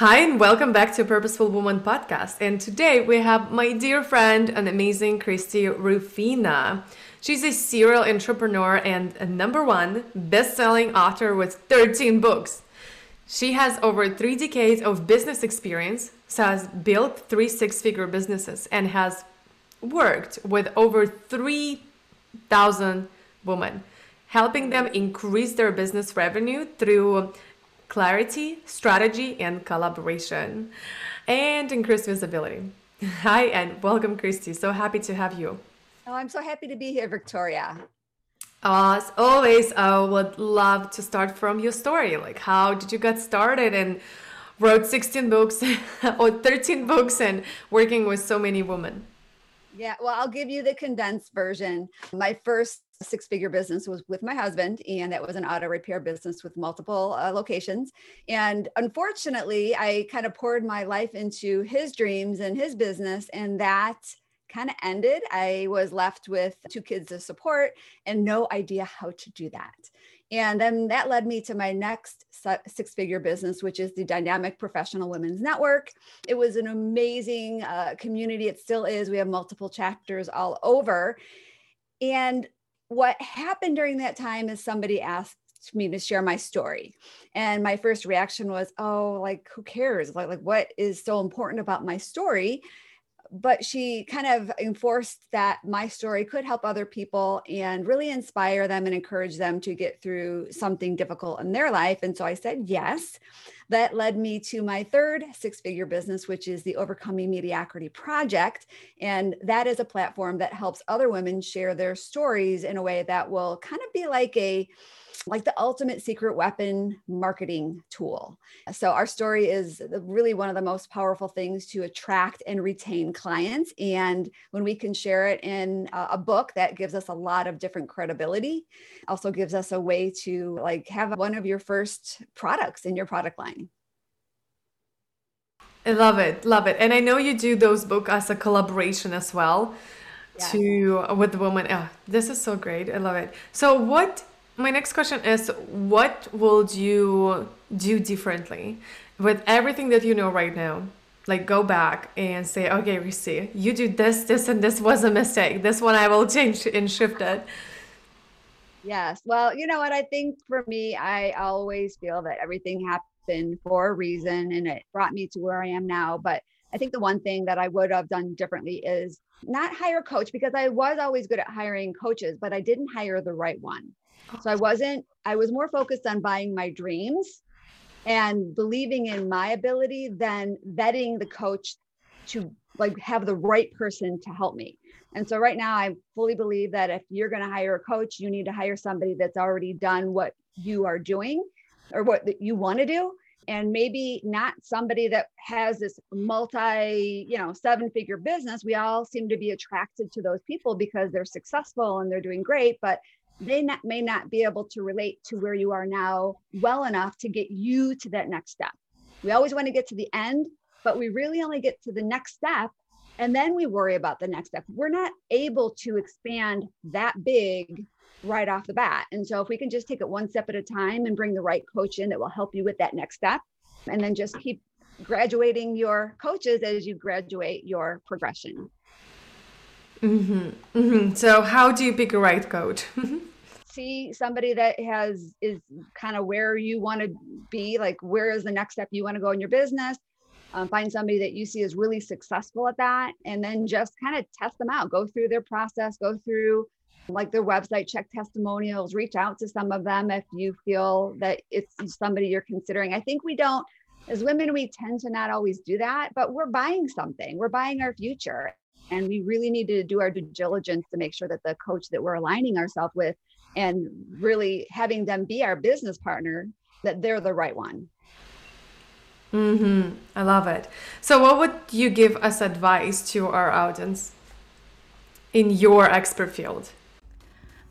Hi, and welcome back to Purposeful Woman podcast. And today we have my dear friend and amazing Christy Rutherford. She's a serial entrepreneur and a number one best selling author with 13 books. She has over three decades of business experience, so has built three six figure businesses, and has worked with over 3,000 women, helping them increase their business revenue through clarity, strategy, and collaboration, and increase visibility. Hi, and welcome, Christy. So happy to have you. Oh, I'm so happy to be here, Victoria. As always, I would love to start from your story. Like, how did you get started and wrote 16 books or 13 books and working with so many women? Yeah, well, I'll give you the condensed version. My first six figure business was with my husband, and that was an auto repair business with multiple uh, locations. And unfortunately, I kind of poured my life into his dreams and his business, and that kind of ended. I was left with two kids to support and no idea how to do that. And then that led me to my next six figure business, which is the Dynamic Professional Women's Network. It was an amazing uh, community. It still is. We have multiple chapters all over. And what happened during that time is somebody asked me to share my story and my first reaction was oh like who cares like like what is so important about my story but she kind of enforced that my story could help other people and really inspire them and encourage them to get through something difficult in their life. And so I said yes. That led me to my third six figure business, which is the Overcoming Mediocrity Project. And that is a platform that helps other women share their stories in a way that will kind of be like a like the ultimate secret weapon marketing tool. So, our story is really one of the most powerful things to attract and retain clients. And when we can share it in a book, that gives us a lot of different credibility, also gives us a way to like have one of your first products in your product line. I love it, love it. And I know you do those books as a collaboration as well to with the woman. Oh, this is so great. I love it. So what my next question is what would you do differently with everything that you know right now like go back and say okay Christy, you do this this and this was a mistake this one i will change and shift it yes well you know what i think for me i always feel that everything happened for a reason and it brought me to where i am now. But i think the one thing that i would have done differently is not hire a coach because i was always good at hiring coaches but i didn't hire the right one. So I wasn't, I was more focused on buying my dreams and believing in my ability than vetting the coach to like have the right person to help me. And so right now I fully believe that if you're going to hire a coach, you need to hire somebody that's already done what you are doing or what you want to do and maybe not somebody that has this multi you know seven figure business we all seem to be attracted to those people because they're successful and they're doing great but they not, may not be able to relate to where you are now well enough to get you to that next step. We always want to get to the end, but we really only get to the next step and then we worry about the next step. We're not able to expand that big right off the bat. And so if we can just take it one step at a time and bring the right coach in that will help you with that next step and then just keep graduating your coaches as you graduate your progression. Mm-hmm. Mm-hmm. So how do you pick a right coach? see somebody that has is kind of where you want to be like where is the next step you want to go in your business um, find somebody that you see is really successful at that and then just kind of test them out. Go through their process go through like their website check testimonials reach out to some of them if you feel that it's somebody you're considering. I think we don't as women we tend to not always do that but we're buying something. We're buying our future and we really need to do our due diligence to make sure that the coach that we're aligning ourselves with and really having them be our business partner that they're the right one Mm-hmm. I love it. So, what would you give as advice to our audience in your expert field?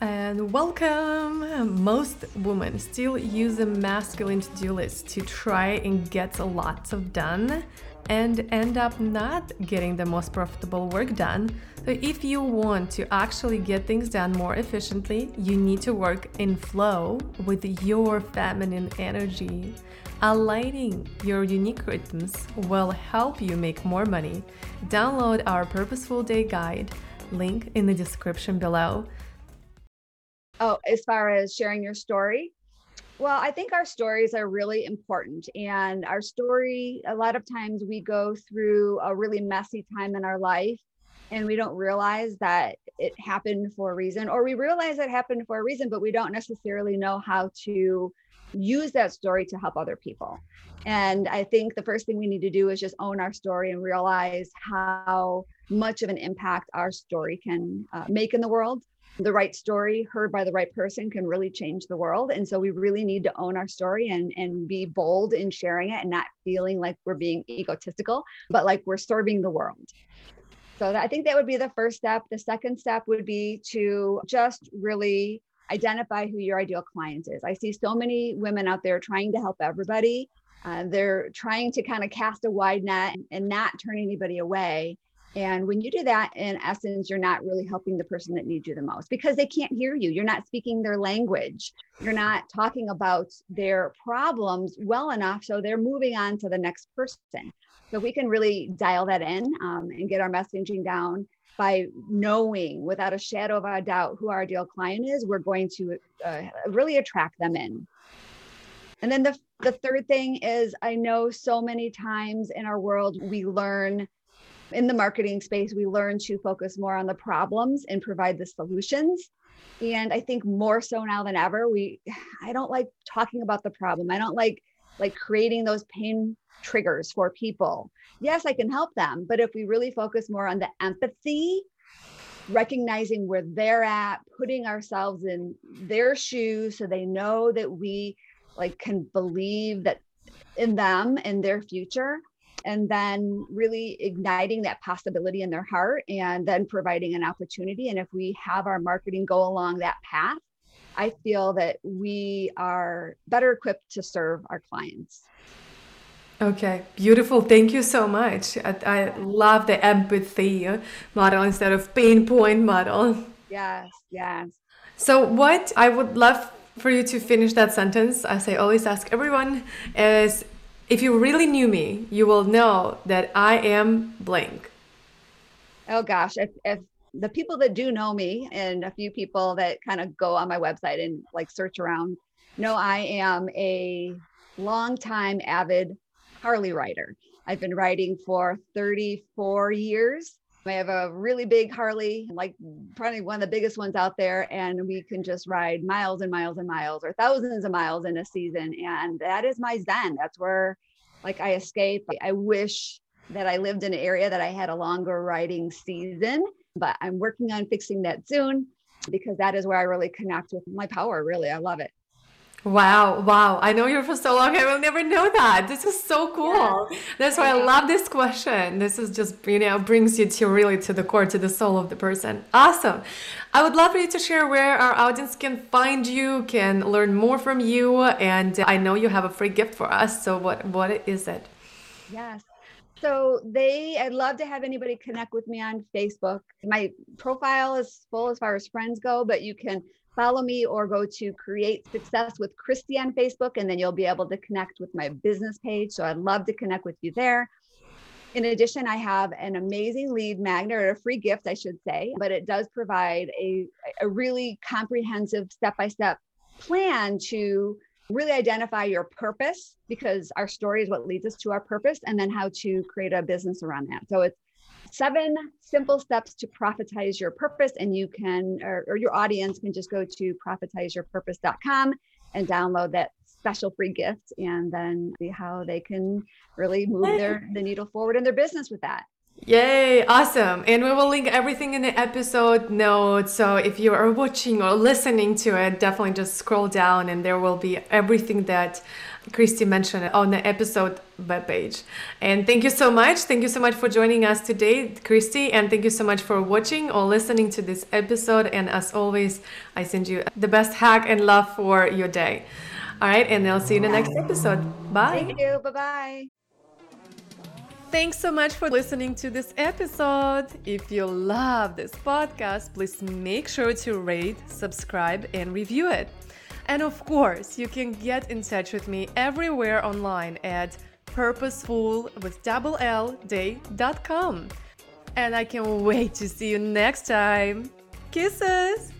And welcome! Most women still use a masculine to do list to try and get lots of done and end up not getting the most profitable work done. So, if you want to actually get things done more efficiently, you need to work in flow with your feminine energy. Aligning your unique rhythms will help you make more money. Download our Purposeful Day Guide, link in the description below. Oh, as far as sharing your story, well, I think our stories are really important. And our story, a lot of times we go through a really messy time in our life and we don't realize that it happened for a reason, or we realize it happened for a reason, but we don't necessarily know how to use that story to help other people. And I think the first thing we need to do is just own our story and realize how much of an impact our story can uh, make in the world. The right story heard by the right person can really change the world. And so we really need to own our story and and be bold in sharing it and not feeling like we're being egotistical but like we're serving the world. So i think that would be the first step. The second step would be to just really identify who your ideal client is. I see so many women out there trying to help everybody. Uh, they're trying to kind of cast a wide net and not turn anybody away and when you do that, in essence, you're not really helping the person that needs you the most because they can't hear you. You're not speaking their language. You're not talking about their problems well enough. So they're moving on to the next person. So we can really dial that in um, and get our messaging down by knowing without a shadow of a doubt who our ideal client is, we're going to uh, really attract them in. And then the, the third thing is I know so many times in our world, we learn in the marketing space, we learn to focus more on the problems and provide the solutions. And I think more so now than ever, we I don't like talking about the problem. I don't like like creating those pain triggers for people. Yes, I can help them, but if we really focus more on the empathy, recognizing where they're at, putting ourselves in their shoes so they know that we like can believe that in them and their future and then really igniting that possibility in their heart and then providing an opportunity. And if we have our marketing go along that path, I feel that we are better equipped to serve our clients. Okay, beautiful. Thank you so much. I, I love the empathy uh, model instead of pain point model. Yes, yes. So, what I would love for you to finish that sentence, as I always ask everyone, is if you really knew me, you will know that I am blank. Oh gosh, if, if the people that do know me and a few people that kind of go on my website and like search around know I am a long-time avid Harley rider. I've been riding for 34 years. I have a really big Harley, like probably one of the biggest ones out there, and we can just ride miles and miles and miles or thousands of miles in a season. And that is my zen. That's where like I escape. I wish that I lived in an area that I had a longer riding season, but I'm working on fixing that soon because that is where I really connect with my power. Really, I love it. Wow, wow. I know you for so long. I will never know that. This is so cool. Yeah. That's why I love this question. This is just, you know, brings you to really to the core, to the soul of the person. Awesome. I would love for you to share where our audience can find you, can learn more from you. And I know you have a free gift for us. So what what is it? Yes. So they, I'd love to have anybody connect with me on Facebook. My profile is full as far as friends go, but you can follow me or go to Create Success with Christy on Facebook, and then you'll be able to connect with my business page. So I'd love to connect with you there. In addition, I have an amazing lead magnet or a free gift, I should say, but it does provide a, a really comprehensive step by step plan to really identify your purpose because our story is what leads us to our purpose and then how to create a business around that. So it's seven simple steps to profitize your purpose. And you can, or, or your audience can just go to profitizeyourpurpose.com and download that special free gift and then see how they can really move their the needle forward in their business with that. Yay, awesome. And we will link everything in the episode notes. So if you are watching or listening to it, definitely just scroll down and there will be everything that Christy mentioned it on the episode webpage. And thank you so much. Thank you so much for joining us today, Christy. And thank you so much for watching or listening to this episode. And as always, I send you the best hack and love for your day. All right. And I'll see you in the next episode. Bye. Thank you. Bye bye. Thanks so much for listening to this episode. If you love this podcast, please make sure to rate, subscribe, and review it. And of course, you can get in touch with me everywhere online at purposeful with double L day.com. And I can't wait to see you next time. Kisses!